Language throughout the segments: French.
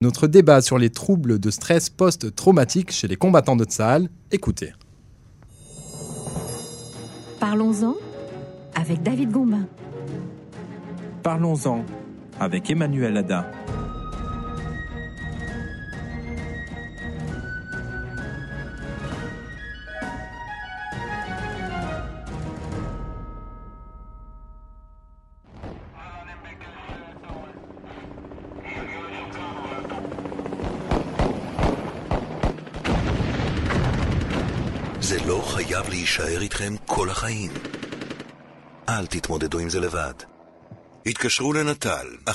Notre débat sur les troubles de stress post-traumatique chez les combattants de Tsahal, écoutez. Parlons-en avec David Gombin. Parlons-en avec Emmanuel Ada. איתכם כל החיים. אל תתמודדו עם זה לבד. התקשרו לנט"ל, 1-800-363-363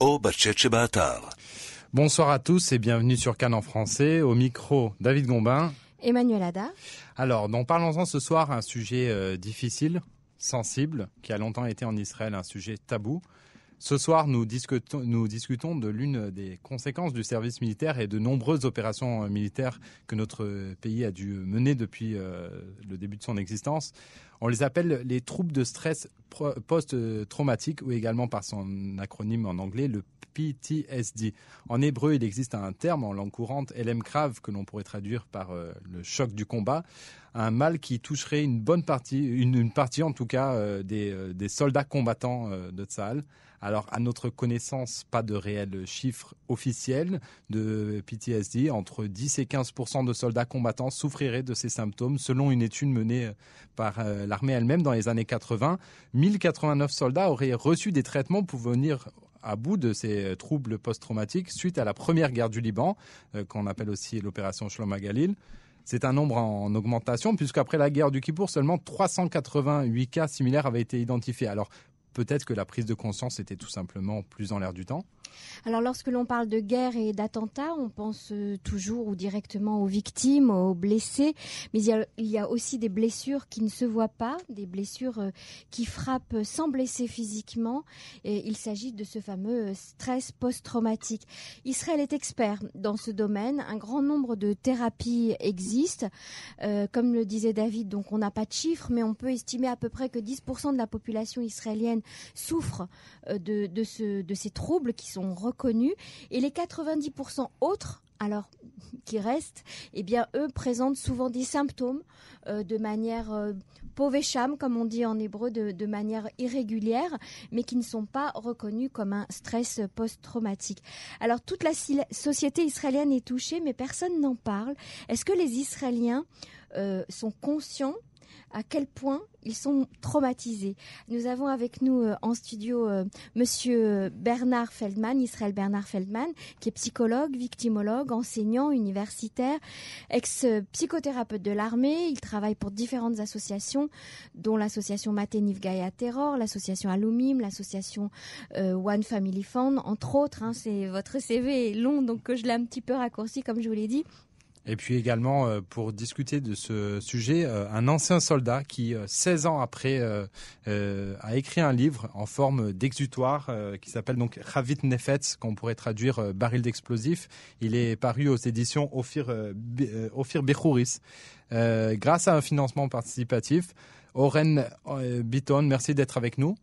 או בצ'אט שבאתר. Bonsoir à tous et bienvenue sur Cannes en français. Au micro, David Gombin. Emmanuel Ada. Alors, donc parlons-en ce soir, un sujet euh, difficile, sensible, qui a longtemps été en Israël un sujet tabou. Ce soir, nous discutons, de l'une des conséquences du service militaire et de nombreuses opérations euh, militaires que notre pays a dû mener depuis euh, le début de son existence. On les appelle les troubles de stress post-traumatique ou également par son acronyme en anglais, le PTSD. En hébreu, il existe un terme en langue courante, LM Krav, que l'on pourrait traduire par euh, le choc du combat. Un mal qui toucherait une bonne partie, une, partie en tout cas, euh, des, euh, des soldats combattants euh, de Tsahal. Alors, à notre connaissance, pas de réels chiffres officiels de PTSD. Entre 10 et 15% de soldats combattants souffriraient de ces symptômes, selon une étude menée par l'armée elle-même dans les années 80. 1089 soldats auraient reçu des traitements pour venir à bout de ces troubles post-traumatiques suite à la première guerre du Liban, qu'on appelle aussi l'opération Shlom Galil. C'est un nombre en augmentation, puisqu'après la guerre du Kippour, seulement 388 cas similaires avaient été identifiés. Alors, peut-être que la prise de conscience était tout simplement plus dans l'air du temps. Alors lorsque l'on parle de guerre et d'attentats, on pense euh, toujours ou directement aux victimes, aux blessés, mais il y, a, aussi des blessures qui ne se voient pas, des blessures euh, qui frappent sans blesser physiquement. Et il s'agit de ce fameux euh, stress post-traumatique. Israël est expert dans ce domaine. Un grand nombre de thérapies existent. Comme le disait David, donc on n'a pas de chiffres, mais on peut estimer à peu près que 10% de la population israélienne souffre de, de ces troubles qui sont reconnus et les 90% autres alors qui restent, eh bien eux présentent souvent des symptômes euh, de manière euh, povesham, comme on dit en hébreu, de, manière irrégulière, mais qui ne sont pas reconnus comme un stress post-traumatique. Alors toute la société israélienne est touchée, mais personne n'en parle. Est-ce que les Israéliens euh, sont conscients à quel point ils sont traumatisés. Nous avons avec nous euh, en studio euh, Monsieur Bernard Feldman, Israël Bernard Feldman, qui est psychologue, victimologue, enseignant, universitaire, ex-psychothérapeute de l'armée. Il travaille pour différentes associations, dont l'association Matenif Gaia Terror, l'association Alumim, l'association euh, One Family Fund, entre autres. hein. votre CV est long, donc je l'ai un petit peu raccourci, comme je vous l'ai dit. Et puis également, euh, pour discuter de ce sujet, euh, un ancien soldat qui, euh, 16 ans après, euh, euh, a écrit un livre en forme d'exutoire euh, qui s'appelle donc Ravit Nefetz, qu'on pourrait traduire baril d'explosifs. Il est paru aux éditions Ophir, Ophir Bechouris. Grâce à un financement participatif, Oren Bitton, merci d'être avec nous.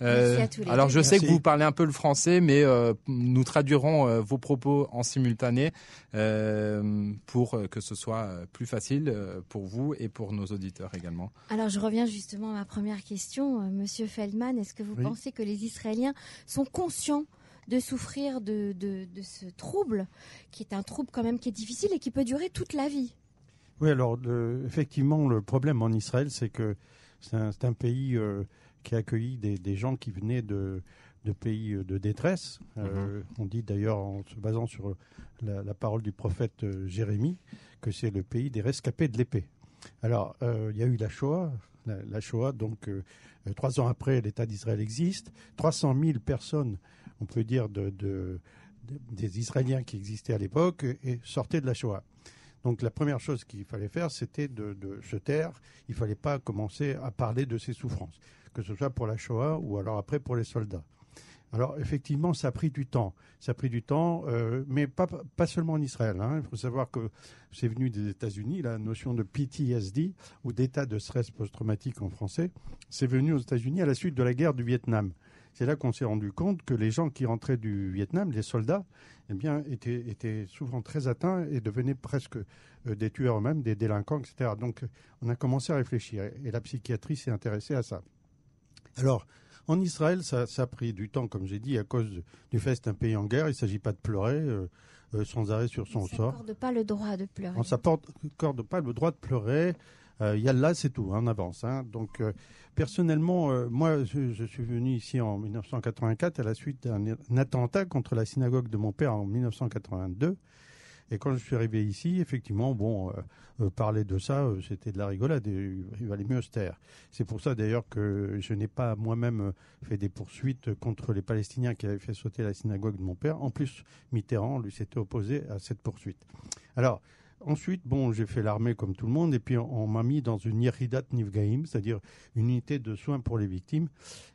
Merci à tous les alors deux. je sais que vous parlez un peu le français, mais euh, nous traduirons euh, vos propos en simultané euh, pour euh, que ce soit euh, plus facile euh, pour vous et pour nos auditeurs également. Alors je reviens justement à ma première question, Euh, Monsieur Feldman. Est-ce que vous Oui. pensez que les Israéliens sont conscients de souffrir de, de, de ce trouble, qui est un trouble quand même qui est difficile et qui peut durer toute la vie? Oui, alors le- effectivement, le problème en Israël, c'est que c'est un, pays euh, qui a accueilli des, des gens qui venaient de, de pays euh, de détresse. Euh, On dit d'ailleurs, en se basant sur la, la parole du prophète euh, Jérémie, que c'est le pays des rescapés de l'épée. Alors, euh, il y a eu la Shoah. La, la Shoah, donc, euh, euh, trois ans après, l'État d'Israël existe. 300 000 personnes, on peut dire, de, de- de- des Israéliens qui existaient à l'époque, et sortaient de la Shoah. Donc la première chose qu'il fallait faire, c'était de, de se taire. Il ne fallait pas commencer à parler de ses souffrances, que ce soit pour la Shoah ou alors après pour les soldats. Alors effectivement, ça a pris du temps. Ça a pris du temps, euh, mais pas, seulement en Israël. hein. Il faut savoir que c'est venu des États-Unis, la notion de PTSD, ou d'état de stress post-traumatique en français, c'est venu aux États-Unis à la suite de la guerre du Vietnam. c'est là qu'on s'est rendu compte que les gens qui rentraient du Vietnam, les soldats, eh bien, étaient, étaient souvent très atteints et devenaient presque euh, des tueurs eux-mêmes, des délinquants, etc. Donc, on a commencé à réfléchir et la psychiatrie s'est intéressée à ça. Alors, en Israël, ça, ça, a pris du temps, comme j'ai dit, à cause du fait que c'est un pays en guerre. Il ne s'agit pas de pleurer euh, euh, sans arrêt sur son on sort. On s'accorde pas le droit de pleurer. On s'accorde pas le droit de pleurer. Euh, Yallah, c'est tout, hein, on avance. Hein. Donc, euh, personnellement, euh, moi, je, je, suis venu ici en 1984 à la suite d'un attentat contre la synagogue de mon père en 1982. Et quand je suis arrivé ici, effectivement, bon, euh, euh, parler de ça, euh, c'était de la rigolade. Il valait mieux se taire. C'est pour ça d'ailleurs que je n'ai pas moi-même fait des poursuites contre les Palestiniens qui avaient fait sauter la synagogue de mon père. En plus, Mitterrand lui s'était opposé à cette poursuite. Alors, Ensuite, bon, j'ai fait l'armée comme tout le monde, et puis on, m'a mis dans une Yeridat Nifgaim, c'est-à-dire une unité de soins pour les victimes.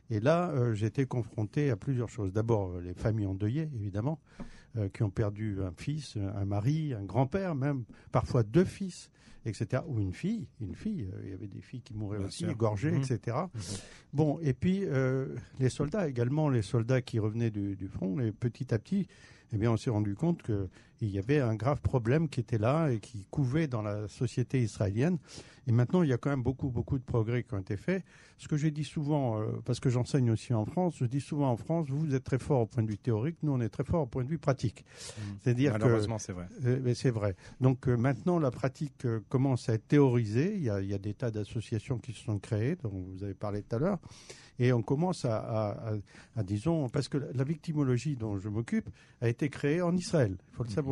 Et là, été confronté à plusieurs choses. D'abord, les familles endeuillées, évidemment, qui ont perdu un fils, un mari, un grand-père, même parfois deux fils, etc. Ou une fille, une fille. Il y avait des filles qui mouraient Bien aussi, sûr. égorgées, Mhm. etc. Bon, et puis euh, les soldats également, les soldats qui revenaient du, du front, et petit à petit, eh bien, on s'est rendu compte qu'il y avait un grave problème qui était là et qui couvait dans la société israélienne. Et maintenant, il y a quand même beaucoup, beaucoup de progrès qui ont été faits. Ce que j'ai dit souvent, euh, parce que j'enseigne aussi en France, je dis souvent en France, vous, êtes très fort au point de vue théorique, nous, on est très fort au point de vue pratique. C'est-à-dire que Malheureusement, c'est vrai. euh, mais c'est vrai. Donc euh, maintenant, la pratique commence à être théorisée. Il y a, il y a des tas d'associations qui se sont créées, dont vous avez parlé tout à l'heure. Et on commence à, à- à- à, disons, parce que la, la victimologie dont je m'occupe a été créée en Israël, il faut le savoir.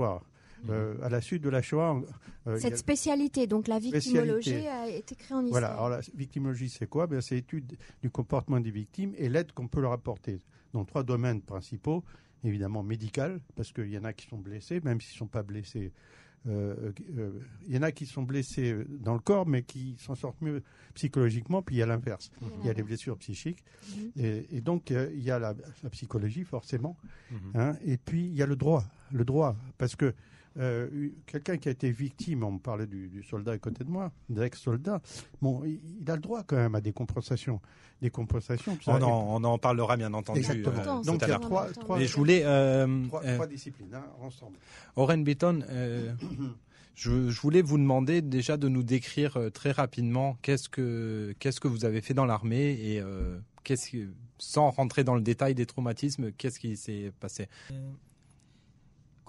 Euh, à la suite de la Shoah, euh, Cette spécialité, donc la victimologie, Spécialité. a été créée en Israël. voilà. Alors la victimologie, c'est quoi? Ben, C'est l'étude du comportement des victimes et l'aide qu'on peut leur apporter dans trois domaines principaux. Évidemment médical, parce qu'il y en a qui sont blessés, même s'ils ne sont pas blessés. euh, euh, Il y en a qui sont blessés dans le corps, mais qui s'en sortent mieux psychologiquement. Puis il y a l'inverse. Il y a les blessures psychiques. Mhm. Et, et donc, euh, il y a la, la psychologie, forcément. Mhm. Hein, et puis, il y a le droit. Le droit. Parce que euh, quelqu'un qui a été victime, on me parlait du, du soldat à côté de moi, des ex-soldats, bon, il, il a le droit quand même à des compensations. Des compensations. ça. On en, on en parlera bien entendu Exactement. euh, tout Donc, il y a l'heure. trois, important. trois, Mais je voulais, euh, trois, euh, trois disciplines hein, ensemble. Oren Beaton, euh, je, je voulais vous demander déjà de nous décrire très rapidement qu'est-ce que qu'est-ce que vous avez fait dans l'armée et euh, qu'est-ce que, sans rentrer dans le détail des traumatismes, qu'est-ce qui s'est passé?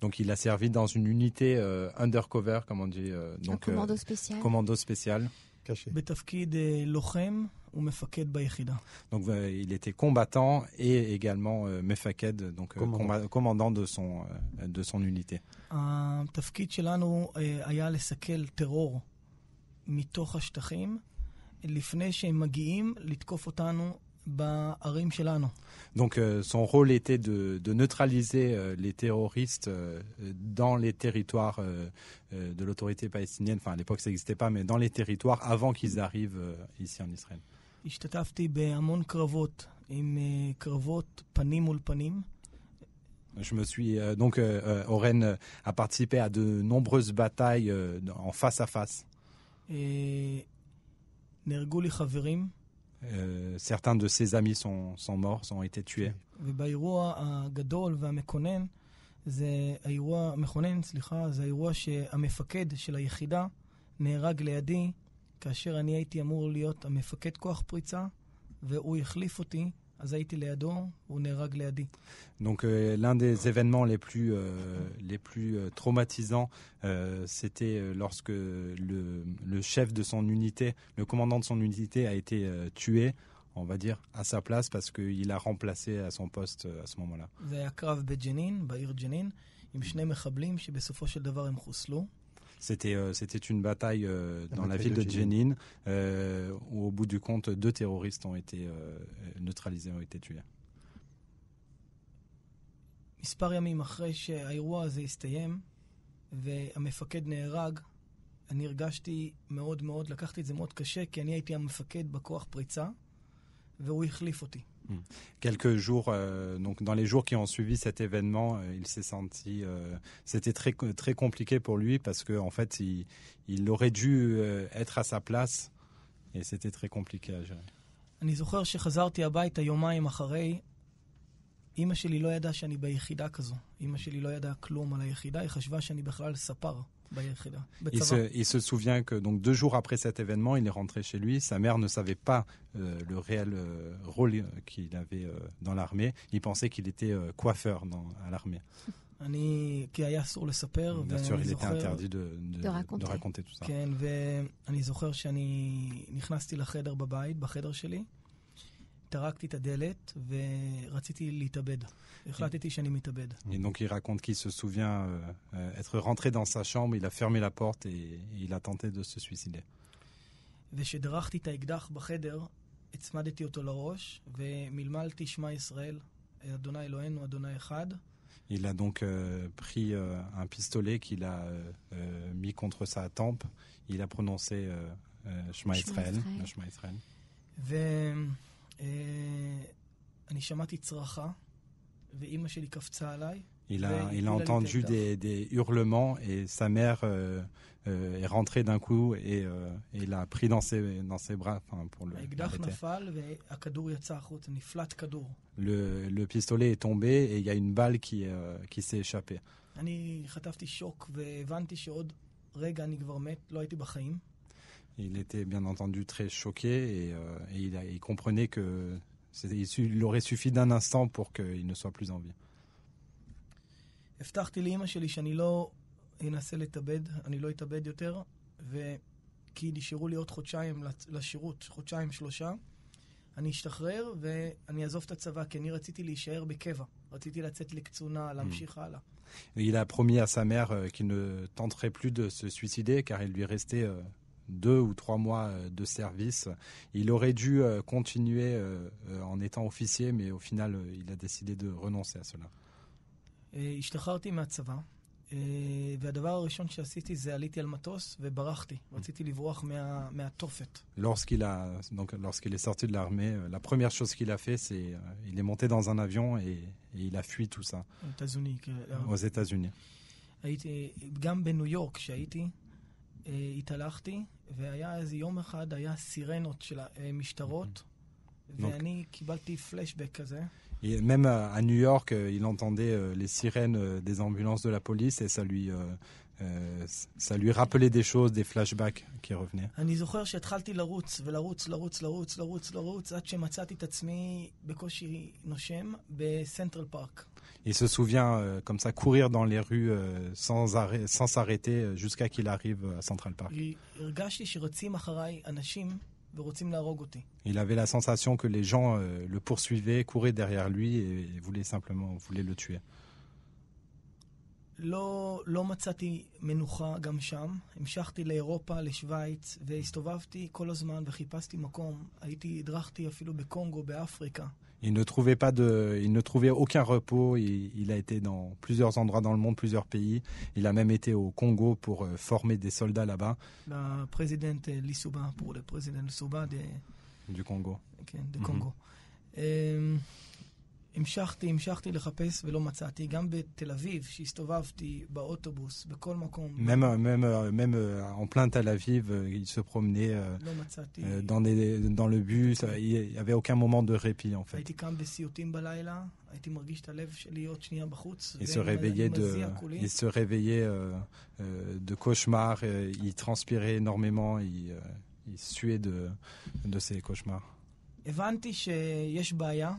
Donc il a servi dans une unité euh, undercover, comme on dit. Euh, donc, euh, commando spécial. Commando spécial. Donc il était combattant et également mefaked, donc commandant. de son de son unité. התפקיד שלנו אה, היה לסכל טרור מתוך השטחים לפני שהם מגיעים לתקוף אותנו בערים שלנו. Donc euh, son rôle était de, de neutraliser euh, les terroristes euh, dans les territoires euh, euh, de l'autorité palestinienne. Enfin à l'époque ça n'existait pas, mais dans les territoires avant qu'ils arrivent euh, ici en Israël. השתתפתי בהמון קרבות, עם אה, קרבות פנים מול פנים. Je me suis euh, donc euh, euh, Oren euh, a participé à de nombreuses batailles euh, en face à face. אה, נהרגו לי חברים, Euh, certains de ses amis sont, sont morts, ont été tués. ובאירוע הגדול והמכונן, זה האירוע, מכונן, סליחה, זה האירוע שהמפקד של היחידה נהרג לידי, כאשר אני הייתי אמור להיות המפקד כוח פריצה, והוא החליף אותי, אז הייתי לידו, והוא נהרג לידי. Donc euh, l'un des événements les plus euh, les plus euh, traumatisants, euh, c'était euh, lorsque le, le chef de son unité, le commandant de son unité a été euh, tué, on va dire, à sa place parce qu'il a remplacé à son poste euh, à ce moment-là. זה היה קרב בג'נין, בעיר ג'נין, עם שני מחבלים שבסופו של דבר הם חוסלו. C'était euh, c'était une bataille euh, dans la bataille ville de de Jenin euh, où au bout du compte deux terroristes ont été euh, neutralisés, ont été tués. מספר ימים אחרי שהאירוע הזה הסתיים והמפקד נהרג, אני הרגשתי מאוד מאוד, לקחתי את זה מאוד קשה, כי אני הייתי המפקד בכוח פריצה, והוא החליף אותי. Quelques jours, euh, donc dans les jours qui ont suivi cet événement, euh, il s'est senti, euh, c'était très très compliqué pour lui parce que en fait, il, il aurait dû euh, être à sa place et c'était très compliqué à gérer. אני זוכר שחזרתי הביתה יומיים אחרי, אימא שלי לא ידעה שאני ביחידה כזו. אימא שלי לא ידעה כלום על היחידה, היא חשבה שאני בכלל ספר ביחידה, Il se, souvient que donc deux jours après cet événement, il est rentré chez lui. Sa mère ne savait pas euh, le réel euh, rôle euh, qu'il avait dans l'armée. Il pensait qu'il était coiffeur dans, à l'armée. Bien sûr, il était interdit de, de raconter tout ça. טרקתי את הדלת ורציתי להתאבד. החלטתי שאני מתאבד. Et donc il raconte qu'il se souvient euh, euh, être rentré dans sa chambre, il a fermé la porte et, il a tenté de se suicider. וכשדרכתי את האקדח בחדר, הצמדתי אותו לראש, ומלמלתי שמע ישראל, אדוני אלוהינו, אדוני אחד. Il a donc euh, pris euh, un pistolet qu'il a euh, euh, mis contre sa tempe. Il a prononcé euh, euh, Shema Shema Israël. Israël. le Shema Israël. ואני שמעתי צרחה, ואימא שלי קפצה עליי. Il a, il a entendu des, des hurlements et sa mère euh, euh, est rentrée d'un coup et, euh, et il a pris dans ses, dans ses bras pour le. Le, le pistolet est tombé et il y a une balle qui, euh, qui s'est échappée. אני חטפתי שוק והבנתי שעוד רגע אני כבר מת, לא הייתי בחיים. Il était bien entendu très choqué et, euh, et il, a- il comprenait que c'était- il, su- il aurait suffi d'un instant pour qu'il ne soit plus en vie. הבטחתי לאימא שלי שאני לא אנסה להתאבד, אני לא אתאבד יותר, וכי נשארו לי עוד חודשיים לצ- לשירות, חודשיים שלושה. אני אשתחרר ואני אעזוב את הצבא, כי אני רציתי להישאר בקבע. רציתי לצאת לקצונה, להמשיך הלאה. Et il a promis à sa mère euh, qu'il ne tenterait plus de se suicider car il lui restait euh, deux ou trois mois euh, de service. Il aurait dû euh, continuer euh, euh, en étant officier, mais au final, euh, il a décidé de renoncer à cela. אה, השתחררתי מהצבא, אה, והדבר הראשון שעשיתי זה עליתי על מטוס וברחתי. רציתי לברוח מה, מהתופת. Lorsqu'il a donc lorsqu'il est sorti de l'armée, euh, la première chose qu'il a fait, c'est euh, il est monté dans un avion et, et il a fui tout ça תזוני. כי- aux États-Unis. הייתי, גם בניו יורק כשהייתי, אה, התהלכתי, והיה איזה יום אחד, היה סירנות של המשטרות, ואני קיבלתי פלשבק כזה, Et même à, New York, euh, il entendait euh, les sirènes euh, des ambulances de la police et ça lui euh, euh, ça lui rappelait des choses, des flashbacks qui revenaient. אני זוכר שהתחלתי לרוץ, ולרוץ, לרוץ, לרוץ, לרוץ, לרוץ, עד שמצאתי את עצמי בקושי נושם בסנטרל פארק. Il se souvient euh, comme ça courir dans les rues euh, sans arrêt, sans s'arrêter euh, jusqu'à qu'il arrive à Central Park. הרגשתי שרצים אחריי אנשים ורוצים להרוג אותי. Il avait la sensation que les gens euh, le poursuivaient, couraient derrière lui et, et voulaient simplement voulaient le tuer. לא, לא מצאתי מנוחה גם שם. המשכתי לאירופה, לשוויץ, והסתובבתי כל הזמן וחיפשתי מקום. הייתי, הדרכתי אפילו בקונגו, באפריקה. Il ne trouvait pas de, il ne trouvait aucun repos. Il, il, a été dans plusieurs endroits dans le monde, plusieurs pays. Il a même été au Congo pour euh, former des soldats là-bas. Le président Lissouba pour le président Lissouba de... du Congo. Okay, mhm. Congo. Mm -hmm. Et המשכתי, המשכתי לחפש ולא מצאתי. גם בתל אביב, שהסתובבתי באוטובוס, בכל מקום, Même, même, euh, même euh, en plein Tel Aviv, euh, il se promenait euh, לא מצאתי. euh, dans, des, dans le bus. euh, Il n'y avait aucun moment de répit en fait. הייתי קם בסיוטים בלילה, הייתי מרגיש את הלב שלי עוד שנייה בחוץ. Il se ואני réveillait de, מזיע כולי. il se réveillait euh, euh, de cauchemars. euh, il transpirait énormément. Il, euh, il suait de, de ses cauchemars. הבנתי שיש בעיה,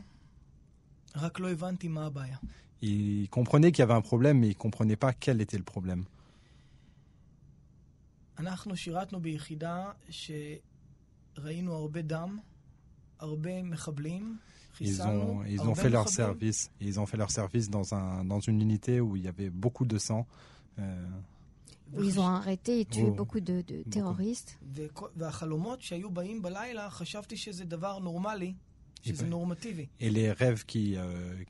רק לא הבנתי מה הבעיה. Il comprenait qu'il y avait un problème, mais il comprenait pas quel était le problème. אנחנו שירתנו ביחידה שראינו הרבה דם, הרבה מחבלים, Ils חיסלנו ont, ils ont הרבה fait leur מחבלים, service. Ils ont fait leur service dans un, dans une unité où il y avait beaucoup de sang. Euh, Où ils ont arrêté et tué Oh. beaucoup de, de terroristes. וכ- Et les rêves qui,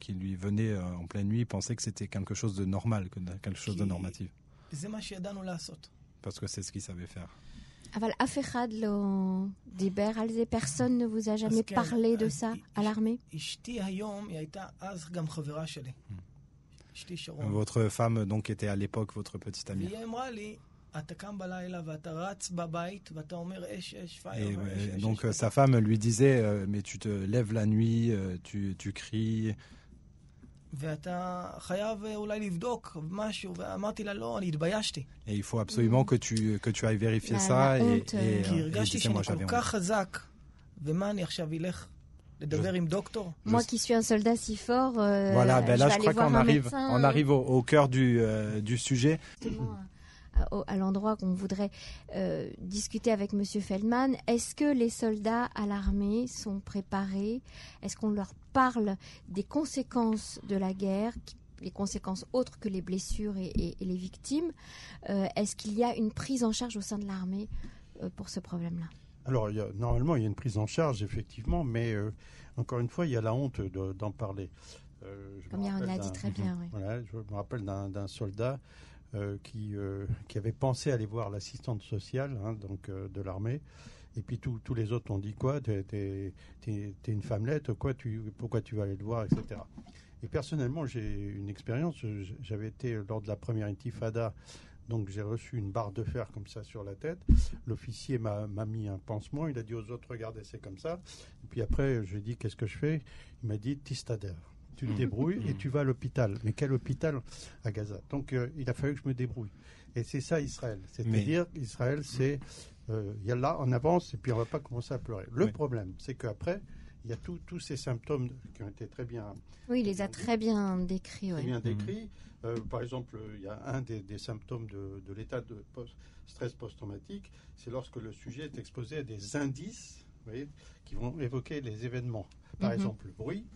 qui lui venaient en pleine nuit pensaient que c'était quelque chose de normal, quelque chose de normatif. Parce que c'est ce qu'il savait faire. Personne ne vous a jamais parlé de ça à l'armée Votre femme donc était à l'époque votre petite amie. והיא אמרה לי, אתה קם בלילה ואתה רץ בבית ואתה אומר אש, אש, Et פייר, אש, euh, אש, donc אש, euh, sa femme lui disait euh, mais tu te lèves la nuit, euh, tu, tu cries ואתה חייב אה, אולי לבדוק משהו, ואמרתי לה, לא, אני התביישתי. et il faut absolument que tu que tu ailles vérifier La- ça la et, honte, et, euh, כי euh, et il הרגשתי disait, שאני moi כל j'avais כך honte. חזק, ומה אני עכשיו אלך לדבר עם דוקטור? Moi Je- qui suis un soldat si fort, euh, Voilà, ben je là vais je aller crois voir qu'on un arrive médecin, on euh, arrive au, au cœur du, euh, du sujet. à, l'endroit qu'on voudrait euh, discuter avec Monsieur Feldman. Est-ce que les soldats à l'armée sont préparés? Est-ce qu'on leur parle des conséquences de la guerre les conséquences autres que les blessures et, et- et les victimes? Euh, Est-ce qu'il y a une prise en charge au sein de l'armée euh, pour ce problème-là? Alors, il y a- normalement, il y a une prise en charge, effectivement, mais euh, encore une fois, il y a la honte de- d'en parler. Comme Yaron rappelle l'a dit très bien, oui. Voilà, je me rappelle d'un soldat euh, qui, euh, qui avait pensé aller voir l'assistante sociale hein, donc, euh, de l'armée. Et puis tous tous les autres ont dit quoi T'es t'es- t'es une femmelette, quoi, tu, pourquoi tu vas aller le voir, etc. Et personnellement, j'ai une expérience. J'avais été lors de la première intifada, donc j'ai reçu une barre de fer comme ça sur la tête. L'officier m'a mis un pansement. Il a dit aux autres, regardez, c'est comme ça. Et puis après, je lui ai dit, qu'est-ce que je fais? Il m'a dit, tistader. Tu te débrouilles et tu vas à l'hôpital. Mais quel hôpital? À Gaza Donc euh, il a fallu que je me débrouille. Et c'est ça Israël. C'est-à-dire, Israël, c'est euh, Yallah, on avance et puis on va pas commencer à pleurer. Le Oui. problème, c'est qu'après, il y a tous tous ces symptômes qui ont été très bien Oui, il les a très bien décrits. très ouais. bien décrit. Euh, par exemple, il y a un des, des symptômes de, de l'état de post- stress post-traumatique, c'est lorsque le sujet est exposé à des indices vous voyez, qui vont évoquer les événements. Par Mhm. exemple, le bruit,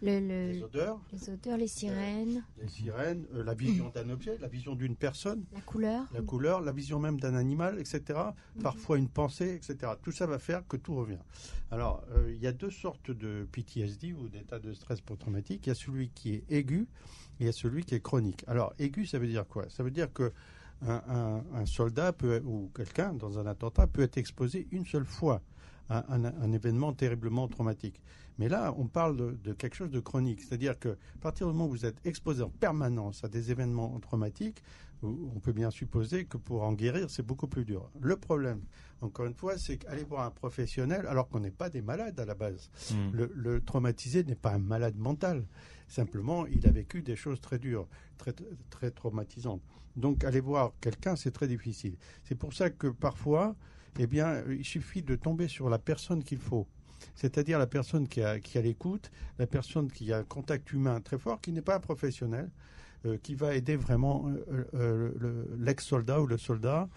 Le- les le- odeurs, les odeurs, les sirènes, les sirènes, euh, la vision d'un objet, la vision d'une personne, la couleur. la couleur, la vision même d'un animal, etc. Parfois une pensée, etc. Tout ça va faire que tout revient. Alors, euh, il y a deux sortes de PTSD ou d'état de stress post-traumatique. Il y a celui qui est aigu et il y a celui qui est chronique. Alors, aigu, ça veut dire quoi? Ça veut dire que un, un- un soldat peut, ou quelqu'un dans un attentat peut être exposé une seule fois un, un événement terriblement traumatique. Mais là, on parle de, de quelque chose de chronique. C'est-à-dire que à partir du moment où vous êtes exposé en permanence à des événements traumatiques, on peut bien supposer que pour en guérir, c'est beaucoup plus dur. Le problème, encore une fois, c'est qu'aller voir un professionnel, alors qu'on n'est pas des malades à la base. Mm. Le, le traumatisé n'est pas un malade mental. Simplement, il a vécu des choses très dures, très, très traumatisantes. Donc, aller voir quelqu'un, c'est très difficile. C'est pour ça que parfois, eh bien, il suffit de tomber sur la personne qu'il faut. C'est-à-dire la personne qui a, qui a l'écoute, la personne qui a un contact humain très fort, qui n'est pas un professionnel, euh, qui va aider vraiment euh, euh, le- l'ex-soldat ou le soldat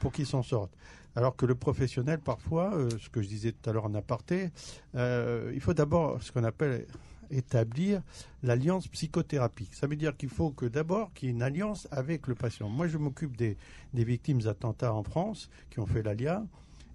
pour qu'il s'en sorte. Alors que le professionnel, parfois, ce que je disais tout à l'heure en aparté, il faut d'abord ce qu'on appelle établir l'alliance psychothérapie. Ça veut dire qu'il faut que d'abord qu'il y ait une alliance avec le patient. Moi, je m'occupe des, des victimes d'attentats en France qui ont fait l'ALIA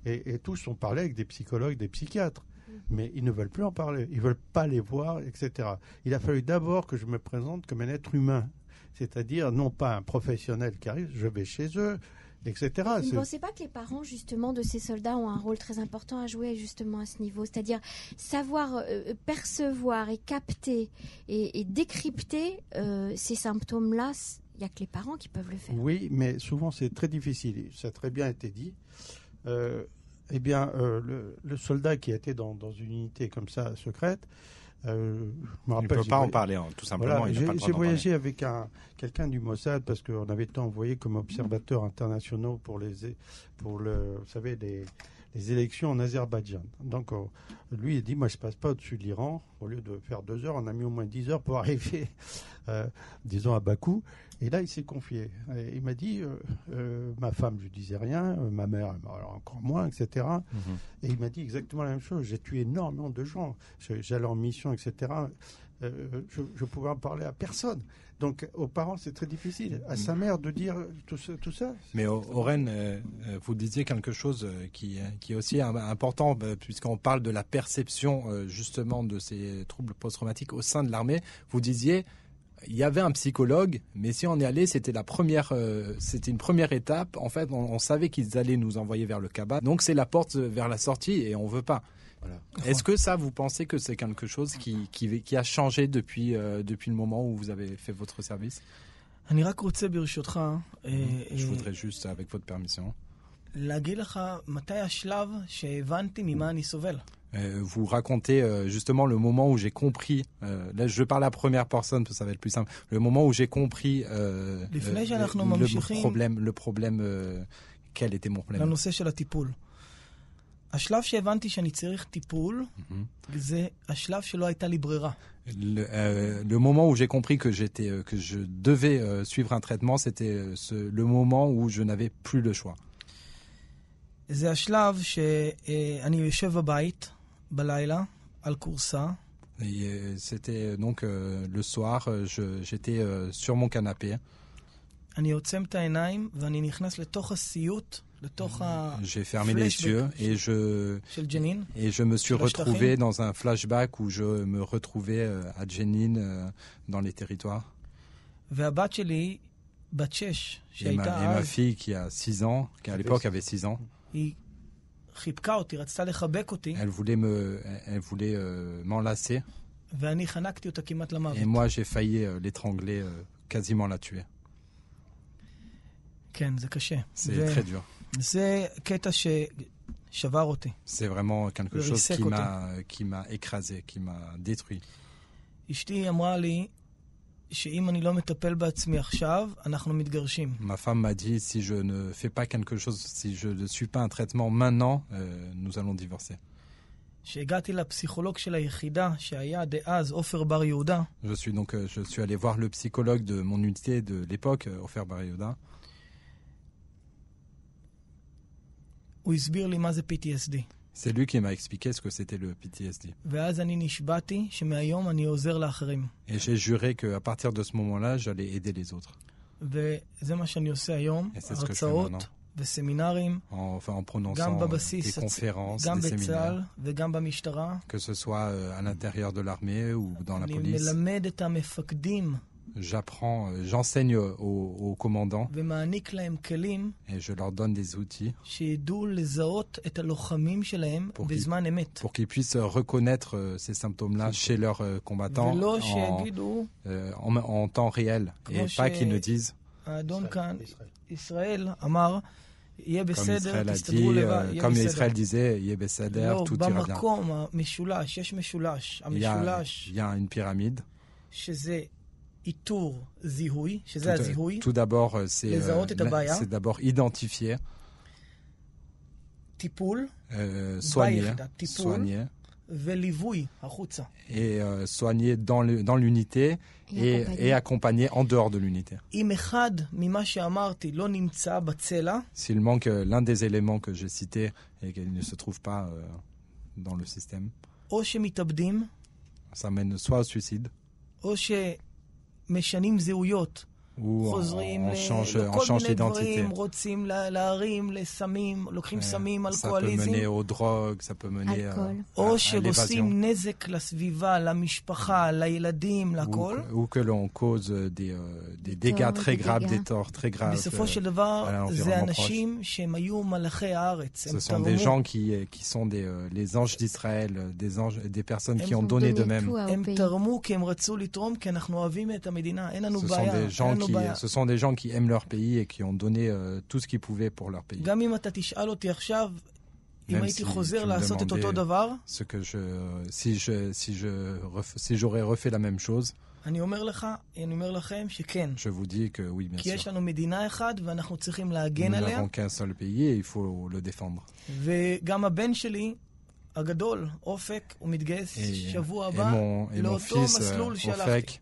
et, et tous ont parlé avec des psychologues, des psychiatres. Mais ils ne veulent plus en parler, ils veulent pas les voir, etc. Il a fallu d'abord que je me présente comme un être humain, c'est-à-dire non pas un professionnel qui arrive, je vais chez eux, etc. Vous ne pensez pas que les parents, justement, de ces soldats ont un rôle très important à jouer, justement, à ce niveau? C'est-à-dire savoir euh, percevoir et capter et, et décrypter euh, ces symptômes-là, il n'y a que les parents qui peuvent le faire. Oui, mais souvent c'est très difficile. Ça a très bien été dit. Euh, eh bien, euh, le, le soldat qui était dans, dans une unité comme ça secrète, euh, je me Il ne peut pas en parler, hein, tout simplement. Voilà, j'ai parler. voyagé avec un quelqu'un du Mossad parce qu'on avait été envoyé comme observateur international pour les pour le vous savez les, les élections en Azerbaïdjan. Donc euh, lui il dit moi je passe pas au-dessus de l'Iran au lieu de faire deux heures on a mis au moins dix heures pour arriver euh, disons à Bakou et là il s'est confié Et il m'a dit euh, euh, ma femme je disais rien euh, ma mère alors encore moins etc. Mhm. Et il m'a dit exactement la même chose. J'ai tué énormément de gens. J'allais en mission, etc. je, je pouvais en parler à personne. Donc aux parents, c'est très difficile. À sa mère de dire tout ça. Tout ça Mais Oren, vous disiez quelque chose qui, qui est aussi im- important, euh, puisqu'on parle de la perception justement de ces troubles post-traumatiques au sein de l'armée. Vous disiez, il y avait un psychologue, mais si on y allait, c'était la première, euh, c'était une première étape. En fait, on, on savait qu'ils allaient nous envoyer vers le cabas. Donc c'est la porte vers la sortie et on veut pas. Voilà. Est-ce que ça, vous pensez que c'est quelque chose qui, qui, qui a changé depuis, euh, depuis le moment où vous avez fait votre service אני רק רוצה ברשותך אה, Je אה, voudrais juste, avec votre permission, להגיד לך מתי השלב שהבנתי ממה אני סובל. Euh, vous racontez euh, justement le moment où j'ai compris, euh, là je parle à la première personne parce que ça va être plus simple, le moment où j'ai compris euh, לפני euh, שאנחנו le, ממשיכים- problème, le problème, euh, quel était mon problème. לנושא של הטיפול. השלב שהבנתי שאני צריך טיפול, Mhm. זה השלב שלא הייתה לי ברירה. Le, euh, le moment où j'ai compris que j'étais, euh, que je devais euh, suivre un traitement, c'était euh, ce- le moment où je n'avais plus le choix. זה השלב שאני יושב בבית בלילה על כורסה, Et, euh, C'était donc euh, le soir, euh, je- j'étais euh, sur mon canapé, אני עוצם את העיניים ואני נכנס לתוך הסיוט, לתוך ה... j'ai fermé les Flashback. yeux et je, של ג'נין, Et je me suis Sur le retrouvé Stachim. dans un flashback où je me retrouvais euh, à Jenin, euh, dans les territoires. והבת שלי, בת שש, Et ma, et שהייתה ma אז, fille qui a 6 ans, qui à Avait l'époque six. avait 6 ans, היא חיבקה אותי, רצתה לחבק אותי, elle voulait me, elle voulait euh, m'enlacer. ואני חנקתי אותה כמעט למוות. Et moi, j'ai failli euh, l'étrangler, euh, quasiment la tuer. כן, זה קשה. Très dur. זה קטע ששבר אותי. C'est vraiment quelque Le chose risque qui côté. m'a, qui m'a écrasé, qui m'a détruit. אשתי אמרה לי Ma femme m'a dit si je ne fais pas quelque chose, si je ne suis pas un traitement maintenant, euh, nous allons divorcer. כשהגעתי לפסיכולוג של היחידה, שהיה דאז עופר בר יהודה, Je suis donc, euh, je suis allé voir le psychologue de mon unité de l'époque, euh, Ofer Barioda. הוא הסביר לי מה זה PTSD. C'est lui qui m'a expliqué ce que c'était le PTSD. ואז אני נשבעתי שמהיום אני עוזר לאחרים. Et j'ai juré qu'à partir de ce moment-là, j'allais aider les autres. וזה מה שאני עושה היום, Et c'est ce que je fais הרצאות maintenant. וסמינרים, En, enfin, en prononçant גם euh, בבסיס, des conférences, גם des בצה"ל séminaires, וגם במשטרה. que ce soit euh, à l'intérieur de l'armée ou dans la אני police. מלמד את המפקדים j'apprends, j'enseigne aux, commandants. et je leur donne des outils pour qu'ils, puissent reconnaître euh, ces symptômes-là chez leurs euh, combattants euh, en, temps réel. et pas qu'ils ne disent. Israël comme Israël, a dit, comme Israël disait, tout il y a une pyramide. Euh, tout d'abord, euh, euh, c'est d'abord identifier. Tipul. soigner. soigner. Et euh, soigner dans l'unité et, et, accompagner en dehors de l'unité. S'il manque l'un des éléments que j'ai cités et qu'il ne se trouve pas dans le système, ça mène soit au suicide, משנים זהויות. ou on, חוזרים on ל- change, on לכל change מיני d'identité. דברים, רוצים לה- להרים לסמים, לוקחים Euh, סמים, ça peut אלכוהוליזם. mener aux drogues, ça peut mener euh, אלכוהול. à, או à שעושים l'évasion. נזק לסביבה, למשפחה, לילדים, Ou, לכל. que- ou que l'on cause euh, des, euh, des Des dégâts torts, très des graves, dégâts. des torts très graves. בסופו euh, של דבר, à l'environnement זה אנשים שהם היו מלאכי הארץ. הם Ce sont des תרמו, gens qui, euh, qui sont des, euh, les anges d'Israël, euh, des, anges, des personnes qui Ils ont Ils ont donné donné d'eux-mêmes. tout à- au הם pays. תרמו כי הם רצו לתרום, כי אנחנו אוהבים את המדינה. אין לנו Ce sont, בעיה, Euh, ce sont des gens qui aiment leur pays et qui ont donné euh, tout ce qu'ils pouvaient pour leur pays. Si ce que je, si je, si je, si j'aurais refait la même chose. Je vous dis que oui, bien sûr. Nous n'avons qu'un seul pays et il faut le défendre. Et, et mon, et fils, euh, Ofek,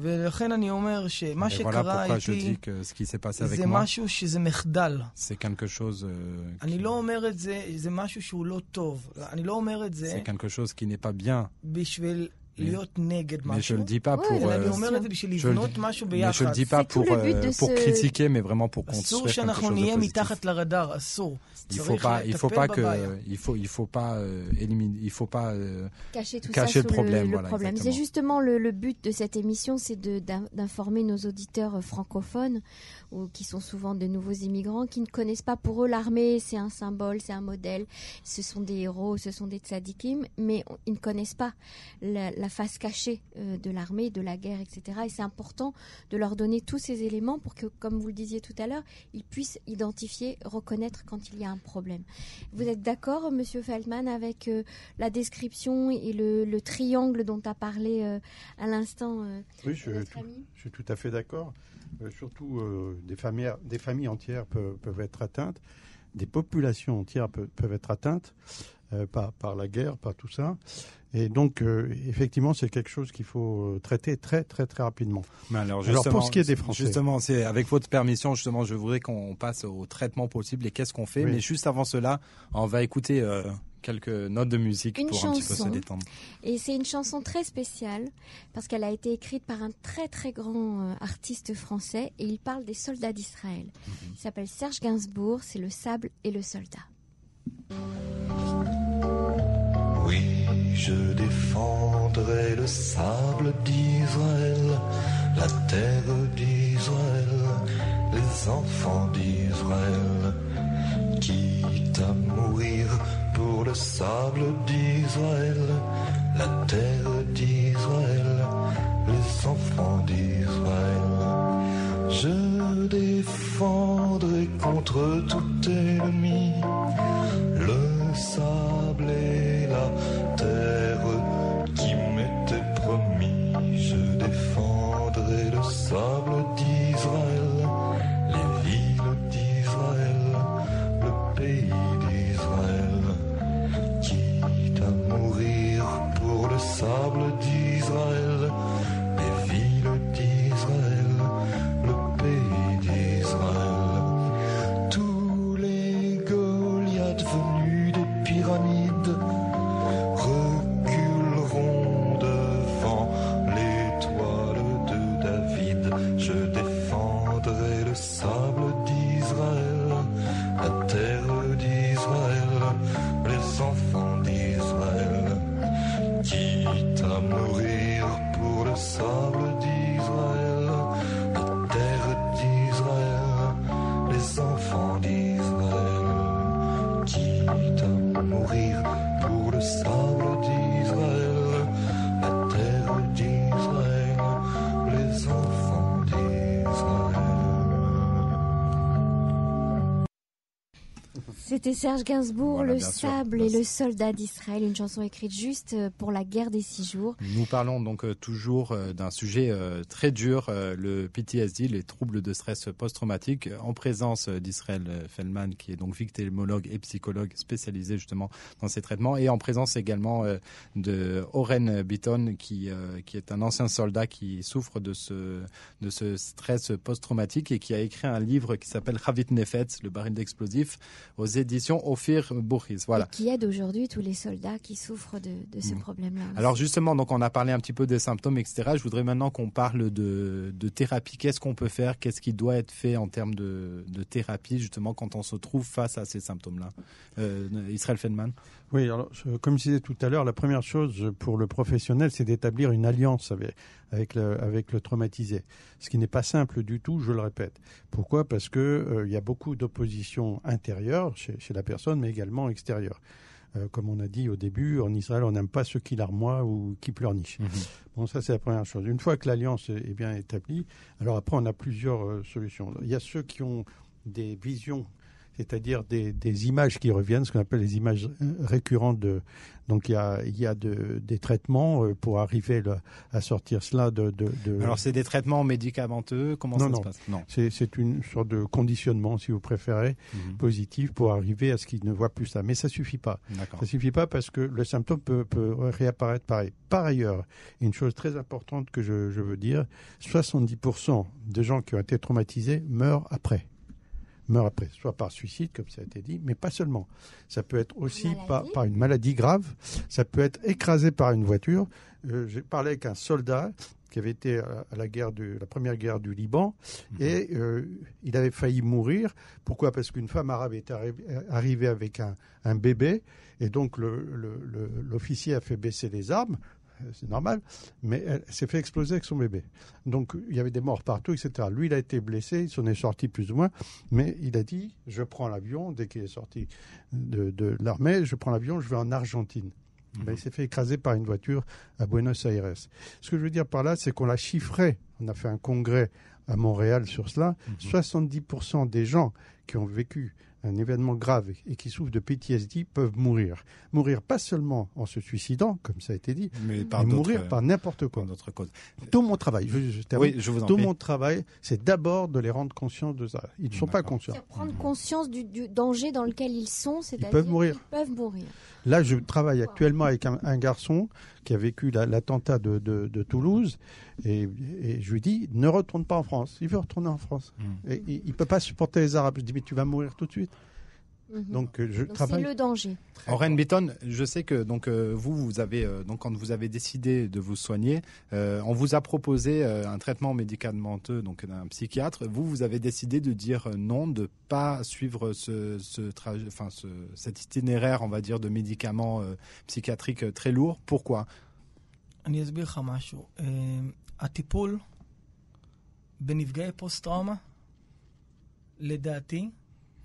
ולכן אני אומר שמה שקרה איתי, זה משהו שזה מחדל. אני לא אומר את זה, זה משהו שהוא לא טוב. אני לא אומר את זה... בשביל להיות נגד Mais je משהו, le dis pas Ouais, pour, mais אלא אני euh, אומר את זה בשביל je le לבנות dis- משהו mais je ביחד. le dis pas C'est tout pour le but euh, de pour ce- critiquer, mais vraiment pour אסור construire quelque שאנחנו chose de נהיה positif. מתחת לרדאר, אסור. Il faut צריך pas, il faut pas לטפל בבעיה. que, il faut, il faut pas euh, éliminer, il faut pas. euh, cacher tout Cacher ça le sous problème, le, voilà, problème. exactement. C'est justement le, le but de cette émission, c'est de- d'in- d'informer nos auditeurs euh, francophones ou qui sont souvent de nouveaux immigrants qui ne connaissent pas pour eux l'armée, c'est un symbole, c'est un modèle, ce sont des héros, ce sont des tzadikim, mais on- ils ne connaissent pas la, la face cachée euh, de l'armée, de la guerre, etc. Et c'est important de leur donner tous ces éléments pour que, comme vous le disiez tout à l'heure, ils puissent identifier, reconnaître quand il y a un problème. Vous êtes d'accord, Monsieur Feldman, avec euh, la description et le, le triangle dont a parlé euh, à l'instant Oui, je, notre tout- ami je suis tout à fait d'accord. Euh, surtout, euh, des, familles, des familles entières peuvent, peuvent être atteintes, des populations entières peuvent, peuvent être atteintes euh, par, par la guerre, par tout ça. Et donc, euh, effectivement, c'est quelque chose qu'il faut euh, traiter très, très, très rapidement. Mais alors, Alors, pour ce qui est des Français. Justement, c'est avec votre permission, justement, je voudrais qu'on passe au traitement possible et qu'est-ce qu'on fait. Oui. Mais juste avant cela, on va écouter euh, quelques notes de musique Une pour un petit peu se détendre. Et c'est une chanson très spéciale parce qu'elle a été écrite par un très très grand artiste français et il parle des soldats d'Israël. Il s'appelle Serge Gainsbourg, c'est le sable et le soldat. Oui, je défendrai le sable d'Israël, la terre d'Israël, les enfants d'Israël, quitte à mourir pour le sable d'Israël, la terre d'Israël, les enfants d'Israël. Je défendrai contre tout ennemi C'était Serge Gainsbourg, Voilà, Le sûr. sable et le soldat d'Israël, une chanson écrite juste euh, pour la guerre des six jours. Nous parlons donc euh, toujours euh, d'un sujet très dur, le PTSD, les troubles de stress post-traumatique, en présence d'Israël Feldman, qui est donc victimologue et psychologue spécialisé justement dans ces traitements, et en présence également de Oren Beaton, qui, qui est un ancien soldat qui souffre de ce, de ce stress post-traumatique et qui a écrit un livre qui s'appelle Ravit Nefetz, le baril d'explosifs, aux éditions Ophir Bourris. Voilà. Et qui aide aujourd'hui tous les soldats qui souffrent de, de ce Mhm. problème-là. Alors justement, donc on a parlé un petit peu des symptômes, etc. Je voudrais maintenant qu'on parle de, de thérapie. Qu'est-ce qu'on peut faire? Qu'est-ce qui doit être fait en termes de, de thérapie, justement, quand on se trouve face à ces symptômes-là? Euh, Israël Feldman Oui, alors, comme je disais tout à l'heure, la première chose pour le professionnel, c'est d'établir une alliance avec, avec, le, avec le traumatisé. Ce qui n'est pas simple du tout, je le répète. Pourquoi? Parce que euh, il y a beaucoup d'opposition intérieure chez, chez la personne, mais également extérieure. Euh, comme on a dit au début, en Israël, on n'aime pas ceux qui larmoient ou qui pleurnichent. Bon, ça c'est la première chose. Une fois que l'alliance est bien établie, alors après on a plusieurs euh, solutions. Il y a ceux qui ont des visions c'est-à-dire des, des images qui reviennent, ce qu'on appelle les images euh, récurrentes. De, donc il y a, il y a de, des traitements euh, pour arriver à sortir cela de. de, de- Alors, c'est des traitements médicamenteux Comment Non, ça non. se passe? Non. c'est, une sorte de conditionnement, si vous préférez, Mhm. positif pour arriver à ce qu'il ne voit plus ça. Mais ça suffit pas. Ça suffit pas parce que le symptôme peut, peut réapparaître pareil. Par ailleurs, une chose très importante que je, je veux dire, 70% de gens qui ont été traumatisés meurent après. Meurent après, soit par suicide, comme ça a été dit, mais pas seulement. Ça peut être aussi par, par une maladie grave, ça peut être écrasé par une voiture. Euh, J'ai parlé avec un soldat qui avait été à la guerre du, la première guerre du Liban et euh, il avait failli mourir. Pourquoi? Parce qu'une femme arabe est arri- arrivée avec un, un bébé et donc le- le- le- l'officier a fait baisser les armes. C'est normal, mais elle s'est fait exploser avec son bébé. Donc il y avait des morts partout, etc. Lui, il a été blessé, il s'en est sorti plus ou moins, mais il a dit je prends l'avion dès qu'il est sorti de, de l'armée, je prends l'avion, je vais en Argentine. Ben, il s'est fait écraser par une voiture à Buenos Aires. Ce que je veux dire par là, c'est qu'on l'a chiffré. On a fait un congrès à Montréal sur cela. 70% des gens qui ont vécu un événement grave et qui souffrent de PTSD peuvent mourir. Mourir pas seulement en se suicidant, comme ça a été dit, Mais par mais mourir par n'importe quoi. par. Tout mon travail, je, je termine. Oui, je vous en tout prie. mon travail, c'est d'abord de les rendre conscients de ça. Ils ne sont pas conscients. Prendre conscience du, du danger dans lequel ils sont, c'est-à-dire peuvent mourir. qu'ils peuvent mourir. Là, je travaille actuellement avec un, un garçon qui a vécu la- l'attentat de, de- de Toulouse et, et je lui dis ne retourne pas en France. Il veut retourner en France. Mm. Et il ne peut pas supporter les Arabes. Je dis mais tu vas mourir tout de suite. Mhm. Donc euh, je Donc c'est travaille. le danger. Oren Beaton, je sais que donc euh, vous vous avez euh, donc quand vous avez décidé de vous soigner, euh, on vous a proposé euh, un traitement médicamenteux donc d'un psychiatre. Vous vous avez décidé de dire euh, non, de pas suivre ce, ce trajet, enfin ce, cet itinéraire, on va dire, de médicaments euh, psychiatriques euh, très lourds. Pourquoi אני אסביר לך משהו. אה, הטיפול בנפגעי פוסט-טראומה, לדעתי,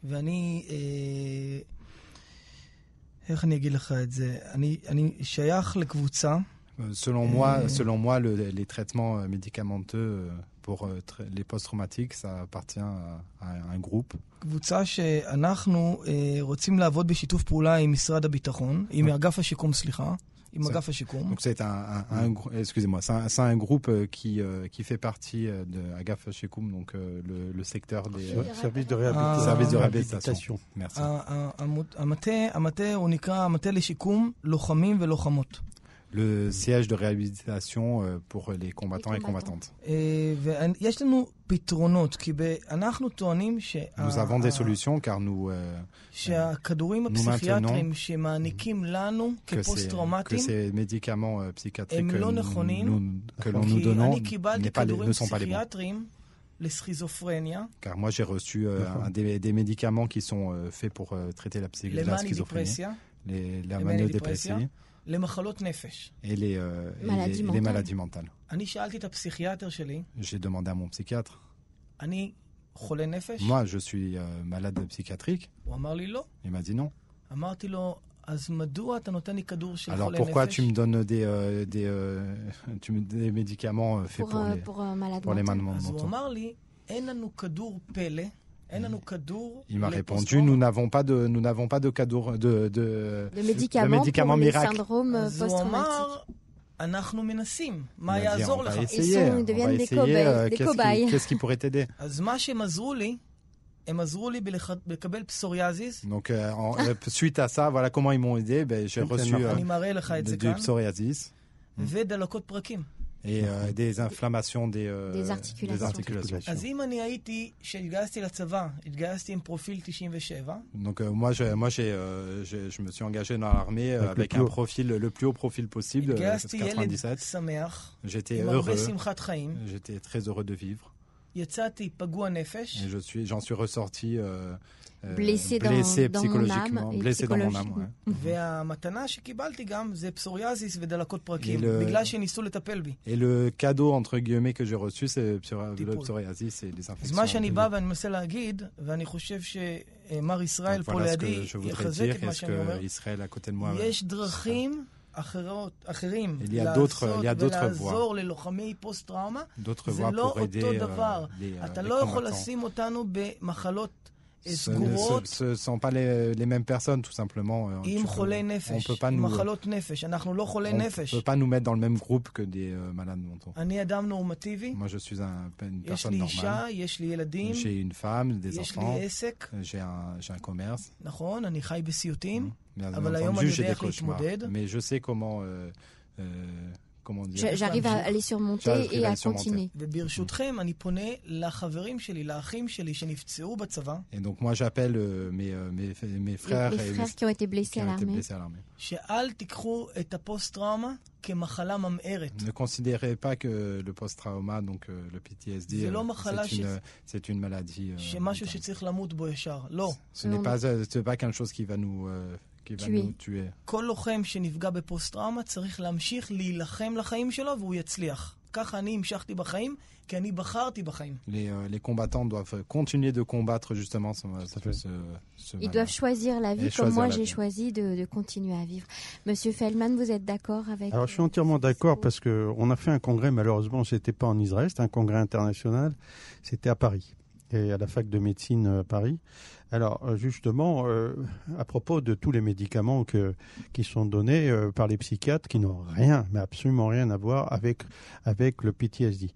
ואני... אה, איך אני אגיד לך את זה? אני, אני שייך לקבוצה, Euh, Selon moi, Euh. selon moi, le- les traitements euh, médicamenteux euh, pour euh, les post-traumatiques, ça appartient à, à un groupe. קבוצה שאנחנו אה, רוצים לעבוד בשיתוף פעולה עם משרד הביטחון, עם אגף השיקום, סליחה, עם זה- אגף השיקום. Donc c'est un, un, un grou- excusez-moi, c'est un, c'est un groupe euh, qui euh, qui fait partie euh, de Agaf Shekoum, donc euh, le, le secteur des Ouais, service de Ah. réhabilitation. services de réhabilitation. Merci. ה- ה- המות- המטה, המטה הוא נקרא המטה לשיקום לוחמים ולוחמות. le siège de réhabilitation euh, pour les combattants et combattantes. Nous avons des solutions car nous, euh, nous maintenons que ces, médicaments euh, psychiatriques que nous, nous donnons pas les, ne sont pas les bons. Car moi j'ai reçu des, médicaments qui sont faits pour traiter la, la schizophrénie, les, la maniodépressie, למחלות נפש. et les, euh, et Maladies les- et les mentales. maladies mentales. אני שאלתי את הפסיכיאטר שלי, J'ai demandé à mon psychiatre. אני חולה נפש? Moi, je suis euh, malade psychiatrique. הוא אמר לי לא. Il m'a dit non. אמרתי לו, אז מדוע אתה נותן לי כדור של Alors חולה pourquoi נפש? tu me donnes des, euh, des, euh, tu me, des médicaments euh, faits Pour, pour, euh, les, pour un malade pour les mental. malades אז הוא mentaux אמר לי, אין לנו כדור פלא, אין לנו כדור il m'a répondu nous n'avons pas de nous n'avons post-traumatique. Des euh, cobayes. Qu'est-ce qui, pourrait t'aider donc, euh, euh, suite à ça, voilà comment ils m'ont aidé. Ben, j'ai reçu du psoriasis et euh, des inflammations des, euh, des articulations. Des articulations. Donc euh, moi, je, moi euh, j'ai, je me suis engagé dans l'armée euh, avec, avec un profil le plus haut profil possible. 97. Euh, J'étais heureux. J'étais très heureux de vivre. יצאתי פגוע נפש, Et je suis, j'en suis ressorti euh, euh, Blessé dans- blessé dans mon psychologiquement, âme et blessé dans mon âme. psychologiquement. ouais. והמתנה שקיבלתי גם זה פסוריאזיס ודלקות פרקים, ל- בגלל שניסו לטפל בי. Et le cadeau entre guillemets que j'ai reçu, c'est psori- le טיפול. psoriasis et les אז infections. מה שאני בא ואני מנסה להגיד, ואני חושב שמר ישראל Donc פה voilà ce לידי que je voudrais יחזק dire את מה et ce שאני אומר. que Israël à côté de moi. יש דרכים אחרות, אחרים לעשות ולעזור ללוחמי פוסט-טראומה. זה לא אותו euh, דבר. euh, אתה לא יכול. לשים אותנו במחלות Ce ne סגורות ce- sont pas les, les mêmes personnes, tout simplement. Euh, עם חולי on נפש, peut pas עם nous, מחלות נפש. אנחנו לא חולי on נפש. peut pas nous mettre dans le même groupe que des euh, malades mentaux. אני אדם נורמטיבי, Moi, je suis un, une יש personne לי normale. אישה, יש לי ילדים, J'ai une femme, des יש enfants, לי עסק, j'ai un, un commerce. נכון, אני חי בסיוטים, Bien אבל היום entendu, אני j'ai יודע des איך cauchemars. להתמודד. Mais je sais comment, euh, euh, comment dire. Je- J'arrive à, à les surmonter J'arrive et à à les surmonter. continuer. וברשותכם, אני פונה לחברים שלי, לאחים שלי שנפצעו בצבא, Et donc moi, j'appelle euh, mes, euh, mes, mes Les, frères, les et mes- frères qui ont été qui blessés à ont été l'armée. blessés à l'armée. שאל תיקחו את הפוסט-טראומה כמחלה ממארת. Ne considérez pas que le post-trauma, donc euh, le PTSD, זה euh, לא מחלה c'est une, ש- c'est une maladie. euh, שמשהו mentale. שצריך למות בו ישר. לא. Ce n'est Non. pas, euh, ce n'est pas quelque chose qui va nous, euh, qui va Tuer. nous tuer. כל לוחם שנפגע בפוסט-טראומה צריך להמשיך להילחם לחיים שלו והוא יצליח. ככה אני המשכתי בחיים, כי אני בחרתי בחיים. Les, euh, les combattants doivent continuer de combattre justement ce, ce, fait. ce- ce Ils mal. doivent choisir la vie Et comme choisir moi la j'ai vie. choisi de, de continuer à vivre. Monsieur Feldman, vous êtes d'accord avec Alors je suis entièrement d'accord parce que on a fait un congrès, malheureusement c'était pas en Israël, c'était un congrès international, c'était à Paris et à la fac de médecine euh, à Paris. Alors euh, justement, euh, à propos de tous les médicaments que, qui sont donnés euh, par les psychiatres qui n'ont rien, mais absolument rien à voir avec, avec le PTSD.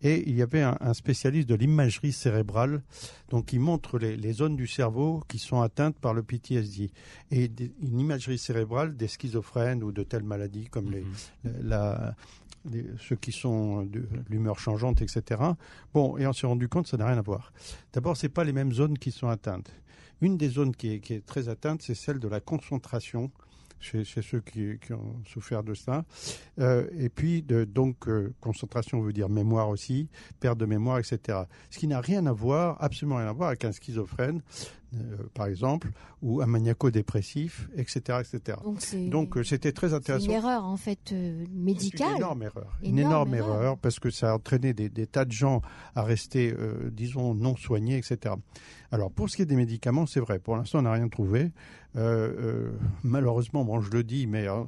Et il y avait un, un spécialiste de l'imagerie cérébrale, donc qui montre les, les zones du cerveau qui sont atteintes par le PTSD. Et une imagerie cérébrale des schizophrènes ou de telles maladies comme les, la, les- ceux qui sont de l'humeur changeante, etc. Bon, et on s'est rendu compte que ça n'a rien à voir. D'abord, c'est pas les mêmes zones qui sont atteintes. Une des zones qui est, très atteinte, c'est celle de la concentration chez, ceux qui, ont souffert de ça. Euh, et puis, donc, euh, concentration veut dire mémoire aussi, perte de mémoire, etc. Ce qui n'a rien à voir, absolument rien à voir avec un schizophrène, euh, par exemple, ou un maniaco-dépressif, etc., etc. Donc euh, c'était très intéressant. une erreur en fait euh, C'est Une médicale. énorme erreur. Une Énorme erreur. erreur parce que ça a entraîné des, des tas de gens à rester, euh, disons, non soignés, etc. Alors, pour ce qui est des médicaments, c'est vrai. Pour l'instant, on n'a rien trouvé. Malheureusement, bon, je le dis, mais euh,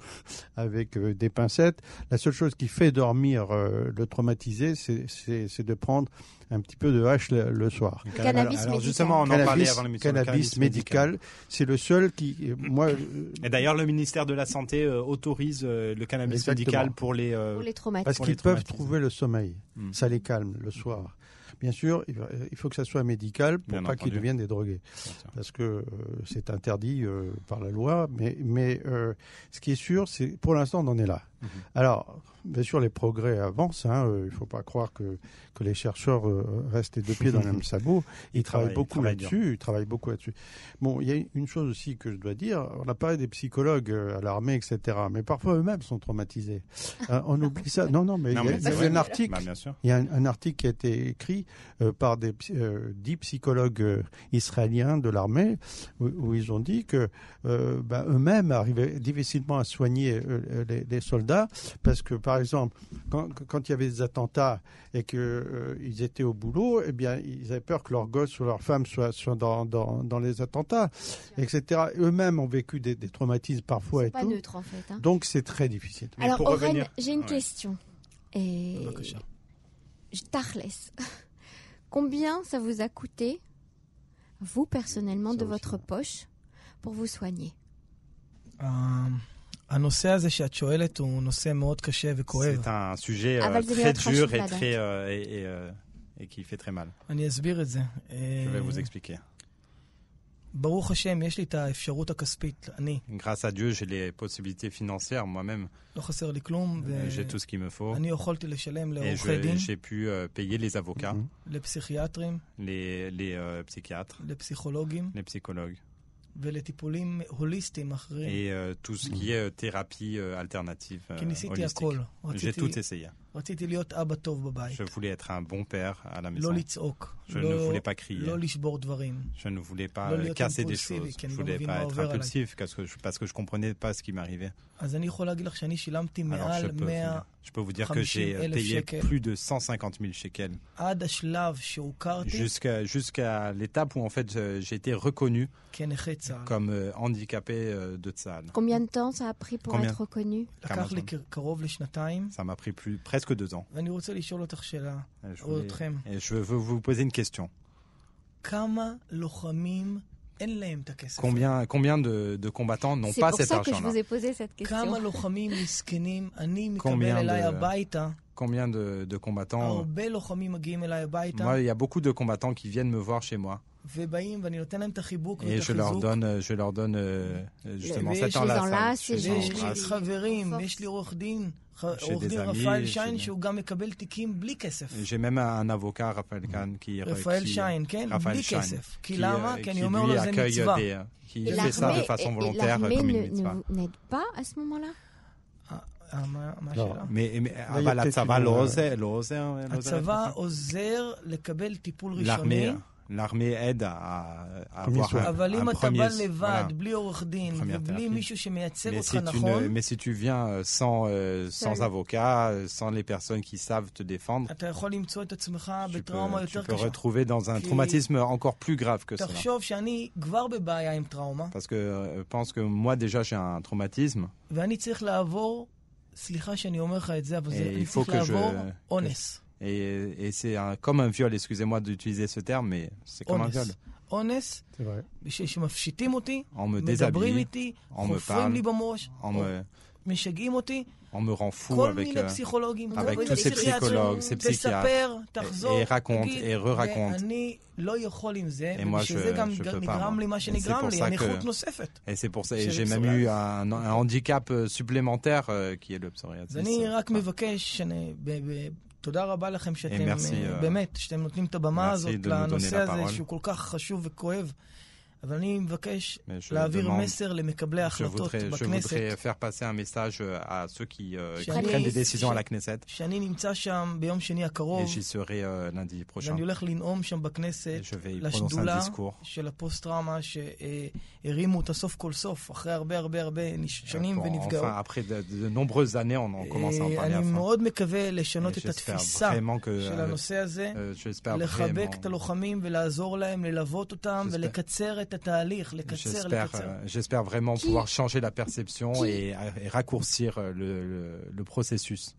avec des pincettes, la seule chose qui fait dormir le traumatisé, c'est de prendre un petit peu de hache le, le soir. Le cannabis Alors médical. justement, on en parlait Cannabis, avant l'émission. le cannabis médical, c'est le seul qui, moi, Et d'ailleurs, le ministère de la Santé euh, autorise euh, le cannabis Exactement. médical pour les. euh, Pour les traumatismes. Parce qu'ils peuvent trouver le sommeil. Hmm. Ça les calme le soir. Bien sûr, il faut que ça soit médical pour Bien pas qu'ils deviennent des drogués. Parce que euh, c'est interdit euh, par la loi. Mais, mais euh, ce qui est sûr, c'est pour l'instant, on en est là. Mhm. Alors, bien sûr, les progrès avancent. hein, euh, il ne faut pas croire que, que les chercheurs euh, restent les deux pieds dans le même sabot. Ils, Ils travaillent, travaillent- beaucoup là-dessus. Ils travaillent beaucoup là-dessus. Bon, il y a une chose aussi que je dois dire. On a parlé des psychologues euh, à l'armée, etc. Mais parfois eux-mêmes sont traumatisés. Euh, on oublie ça. Non, non, mais Non, il y a, y un article. Bah, bien sûr. Il y a un, article qui a été écrit par des dix psychologues israéliens de l'armée où, où ils ont dit que bah, eux-mêmes arrivaient difficilement à soigner les, les soldats parce que par exemple, quand, il y avait des attentats et qu'ils euh, étaient au boulot, eh bien, ils avaient peur que leurs gosses ou leurs femmes soient, dans, les attentats, etc. Eux-mêmes ont vécu des, traumatismes parfois. Et pas tout. en fait. Hein. Donc c'est très difficile. Alors, Aurène, revenir... j'ai une question. Et... Tarles, combien ça vous a coûté, vous personnellement, de votre poche pour vous soigner? הנושא הזה שאת שואלת הוא נושא מאוד קשה וכואב. C'est un sujet Ah, euh, אבל זה très להיות dur חשוב et לדעת. très euh, et, et, euh, et qui fait très mal. אני אסביר את זה. Je אה, vais vous expliquer. ברוך השם, יש לי את האפשרות הכספית. אני, Grâce à Dieu, j'ai les possibilités financières moi-même. לא חסר לי כלום, J'ai tout ce qu'il me faut. ואני יכולתי לשלם Et לעורכי je- דין, j'ai pu euh, payer les avocats, Mhm. לפסיכיאטרים, les, les euh, psychiatres, לפסיכולוגים les psychologues ולטיפולים הוליסטיים אחרים. Et euh, tout ce qui est euh, thérapie euh, alternative. holistique. J'ai tout essayé. רציתי להיות אבא טוב בבית. Je voulais être un bon père à la maison. לא לצעוק. Je ne לא, voulais pas crier. לא לשבור דברים. Je ne voulais pas לא euh, להיות casser des אימפולסיבי, choses. כי Je אני לא voulais מבין pas מה être עובר עליי. impulsif parce que je, parce que je comprenais pas ce qui m'arrivait. אז אני יכול להגיד לך שאני שילמתי Alors je מעל peux, 100 vous, je peux vous dire que j'ai euh, 50,000 payé shekels. plus de 150 000 shekels עד השלב שהוכרתי jusqu'à jusqu'à l'étape où en fait je- j'ai été reconnu כנכה צה"ל. comme euh, handicapé euh, de Tsahal. Combien de temps ça a pris pour Combien être reconnu לקח לי זמן? כ- קרוב לשנתיים, Ça m'a pris plus, presque deux ans. ואני רוצה לשאול אותך שאלה, Et je, או voulais- אתכם. et je veux vous poser une question. כמה לוחמים אין להם את הכסף. Combien, combien de, de combattants n'ont C'est pas pour cet ça que je argent-là vous ai posé cette כמה question. לוחמים מסכנים אני מקבל Combien אליי de- הביתה, Combien de, de combattants הרבה לוחמים מגיעים אליי הביתה, Moi, il y a beaucoup de combattants qui viennent me voir chez moi ובאים ואני נותן להם את החיבוק et ואת je leur החיזוק. donne, euh, je leur donne euh, justement ויש cet les enlace. enlaces et Je- les- ויש je- לי les- חברים, les- ויש לי עורך דין, ח- J'ai עורך דין רפאל שיין, שהוא גם מקבל תיקים בלי כסף. שמם הנבוקה רפאל כאן, כי... רפאל שיין, כן, בלי כסף. כי למה? כי אני אומר לו, זה מצווה. qui fait ça de façon volontaire comme une mitzvah. n'aide אבל אה, אה, לא. לא, הצבא לא עוזר. הצבא עוזר לקבל טיפול ראשוני. l'armée aide à, à Premier avoir soin. un, אבל אם un אתה premier... בא לבד, voilà. בלי עורך דין, Première ובלי thérapie. מישהו שמייצג Mais אותך si, tu נכון, ne, mais si tu viens euh, sans, euh, sans Seul. avocat, euh, sans les personnes qui savent te défendre, אתה יכול למצוא את עצמך tu peux, בטראומה tu יותר peux קשה. retrouver dans un Qui- traumatisme encore plus grave que cela. תחשוב שאני כבר בבעיה עם טראומה, Parce que euh, je pense que moi déjà j'ai un traumatisme ואני צריך לעבור, סליחה שאני אומר לך את זה, אבל זה, Et אני il faut צריך que je- לעבור que- אונס. et, et c'est un- comme un viol, excusez-moi d'utiliser ce terme, mais c'est comme un viol. אונס. אונס, C'est vrai. ש- שמפשיטים אותי, On me מדברים déshabille, איתי, on me חופרים parle, לי בראש, on me, משגעים אותי, on me rend fou כל avec... מיני euh, פסיכולוגים, avec כל מיני tous ces פסיכיאטרים, psychologues, ces psychiatres. תספר, תחזור, et raconte, תגיד, et re-raconte. ואני לא יכול עם זה, Et moi, ובשביל je- זה גם je peux pas, נגרם moi. לי מה Et c'est שנגרם pour לי, ça הנכות que- נוספת. Et c'est pour ça, Chez et j'ai le même eu un, un handicap euh, supplémentaire euh, qui est le psoriasis. תודה רבה לכם שאתם, אה, באמת, שאתם נותנים את הבמה הזאת לנושא הזה שהוא כל כך חשוב וכואב. אבל אני מבקש mais je להעביר demande- מסר למקבלי Je ההחלטות voudrais, je בכנסת, voudrais faire passer un message euh, à ceux qui, euh, qui שאני- prennent des décisions à ש- la Knesset. שאני נמצא שם ביום שני Et הקרוב, j'y serai euh, lundi prochain. ואני הולך לנאום שם בכנסת, Et je vais y prononcer un לשדולה discours של הפוסט-טראומה שהרימו אותה סוף כל סוף, אחרי הרבה הרבה הרבה נש- שנים Pour- ונפגעו. Enfin, après de, de nombreuses années, on, on commence à en אה, parler à אני fond. מאוד מקווה Et לשנות את J'espère התפיסה vraiment que, של euh, הנושא הזה. euh, j'espère לחבק vraiment, את הלוחמים ולעזור להם, ללוות אותם J'espère- ולקצר את התהליך, לקצר, j'espère, לקצר. euh, j'espère vraiment Qui- pouvoir changer la perception Qui- et, et raccourcir euh, le, le- le processus.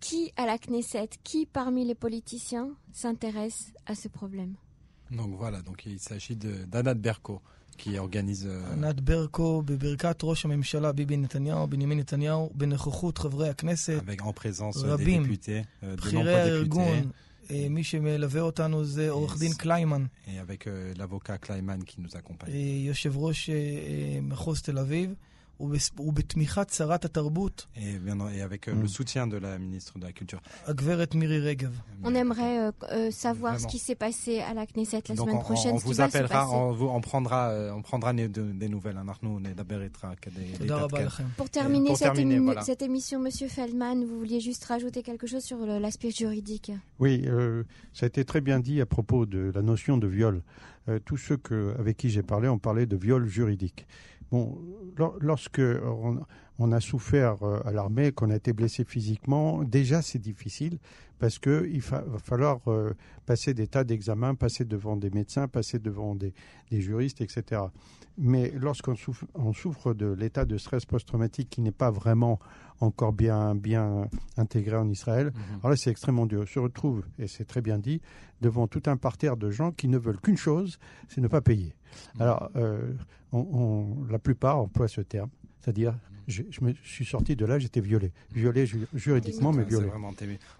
Qui à la Knesset, qui parmi les politiciens s'intéresse à ce problème Donc voilà, donc il s'agit de d'Anat Berko qui organise euh, ענת ברקו, בברכת ראש הממשלה ביבי נתניהו, בנימין נתניהו, בנוכחות חברי הכנסת, avec en présence euh, des רבים, députés, euh, de בכירי nombreux הארגון. אה, מי שמלווה אותנו זה עורך דין. קליימן, et avec euh, l'avocat Kleiman qui nous accompagne. אה, יושב ראש אה, מחוז תל אביב, Et, bien, et avec euh, le mm. soutien de la ministre de la Culture. Mm. On aimerait euh, euh, savoir ce qui s'est passé à la Knesset la semaine prochaine. On, vous appellera, on, prendra, on prendra des, nouvelles. Pour terminer, cette, émi voilà. cette, émission, Monsieur Feldman, vous vouliez juste rajouter quelque chose sur l'aspect juridique? Oui, ça a été très bien dit à propos de la notion de viol. tous ceux avec qui j'ai parlé ont parlé de viol juridique. Bon, lor- lorsque on, on a souffert euh, à l'armée, qu'on a été blessé physiquement, déjà c'est difficile parce que il fa- va falloir euh, passer des tas d'examens, passer devant des médecins, passer devant des, des juristes, etc. Mais lorsqu'on souffre, on souffre de l'état de stress post-traumatique qui n'est pas vraiment encore bien, bien intégré en Israël, Mhm. alors là, c'est extrêmement dur. On se retrouve, et c'est très bien dit, devant tout un parterre de gens qui ne veulent qu'une chose, c'est ne pas payer. Alors, euh, on- on- la plupart emploient ce terme, c'est-à-dire, je, je me suis sorti de là, j'étais violé. Violé ju- juridiquement, mais violé. vraiment.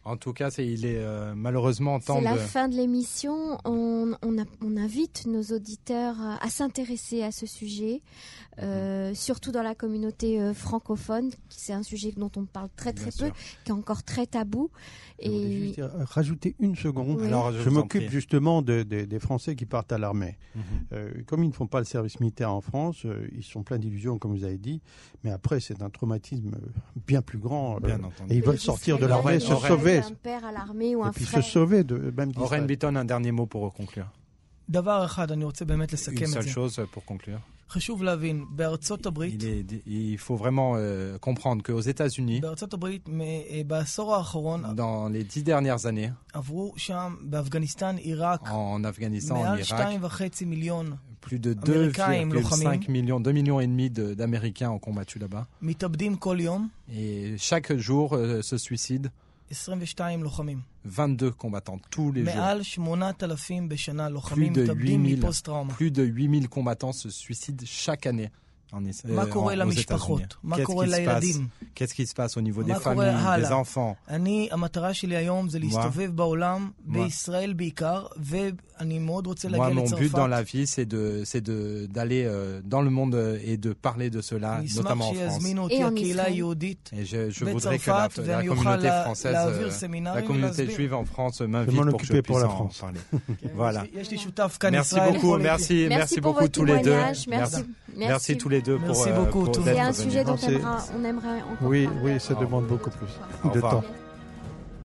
En tout cas, c'est, il est euh, malheureusement temps C'est la de. fin de l'émission. On, on a- on invite nos auditeurs à, s'intéresser à ce sujet, euh, surtout dans la communauté euh, francophone. qui C'est un sujet dont on parle très très Bien peu, sûr. qui est encore très tabou. Je Et juste euh, rajouter une seconde. Oui. Alors, je, Je m'occupe justement de- de- des Français qui partent à l'armée. Mhm. Euh, comme ils ne font pas le service militaire en France, euh, ils sont pleins d'illusions, comme vous avez dit. Mais après, c'est un traumatisme euh, bien plus grand. euh, Bien et entendu. ils veulent les sortir de Israéliens l'armée, Aurait- se aurait- sauver. Un père à l'armée ou Et un puis se frère. sauver de même Oren d'Israël. Bitton, un dernier mot pour conclure. דבר אחד, אני רוצה באמת Une לסכם את seule זה. chose pour conclure. חשוב להבין, בארצות הברית, Il, est, il faut vraiment euh, comprendre qu'aux États-Unis, בארצות הברית, מ- אה, בעשור האחרון, dans les dix dernières années, עברו שם, באפגניסטן, עיראק, en Afghanistan, en מעל Irak, שתיים וחצי מיליון plus de 2,5 millions, 2 millions et demi d'Américains ont combattu là-bas. Et chaque jour euh, se suicide 22 combattants tous les jours. Plus de 8000 combattants se suicident chaque année. מה euh, קורה en- aux למשפחות? États-Unis. מה Qu'est-ce קורה qui se passe לילדים? Qu'est-ce qui se passe au niveau des מה קורה familles, des הלאה? enfants אני, המטרה שלי היום זה להסתובב בעולם, בישראל בעיקר, ואני מאוד רוצה Moi, להגיע mon but dans la לצרפת. vie, c'est de, c'est de, d'aller euh, dans le monde euh, et de parler de cela, אני אשמח notamment en France. שיזמינו Et אותי en הקהילה Israël. היהודית Et je, je voudrais que la, בצרפת, la ואני אוכל communauté לה- française, להעביר euh, la סמינרים communauté ולהסביר. juive en France m'en m'invite pour que je occuper pour puisse la en France. parler. כן, Voilà. יש לי- יש לי שותף כאן, Merci ישראל. beaucoup, יכול איתי. merci, merci pour beaucoup votre tous les deux. témoignage. Merci. Merci Merci. tous les deux pour, Merci euh, beaucoup, pour C'est un sujet dont on aimerait encore Oui, parler oui, ça demande beaucoup plus de temps. Merci.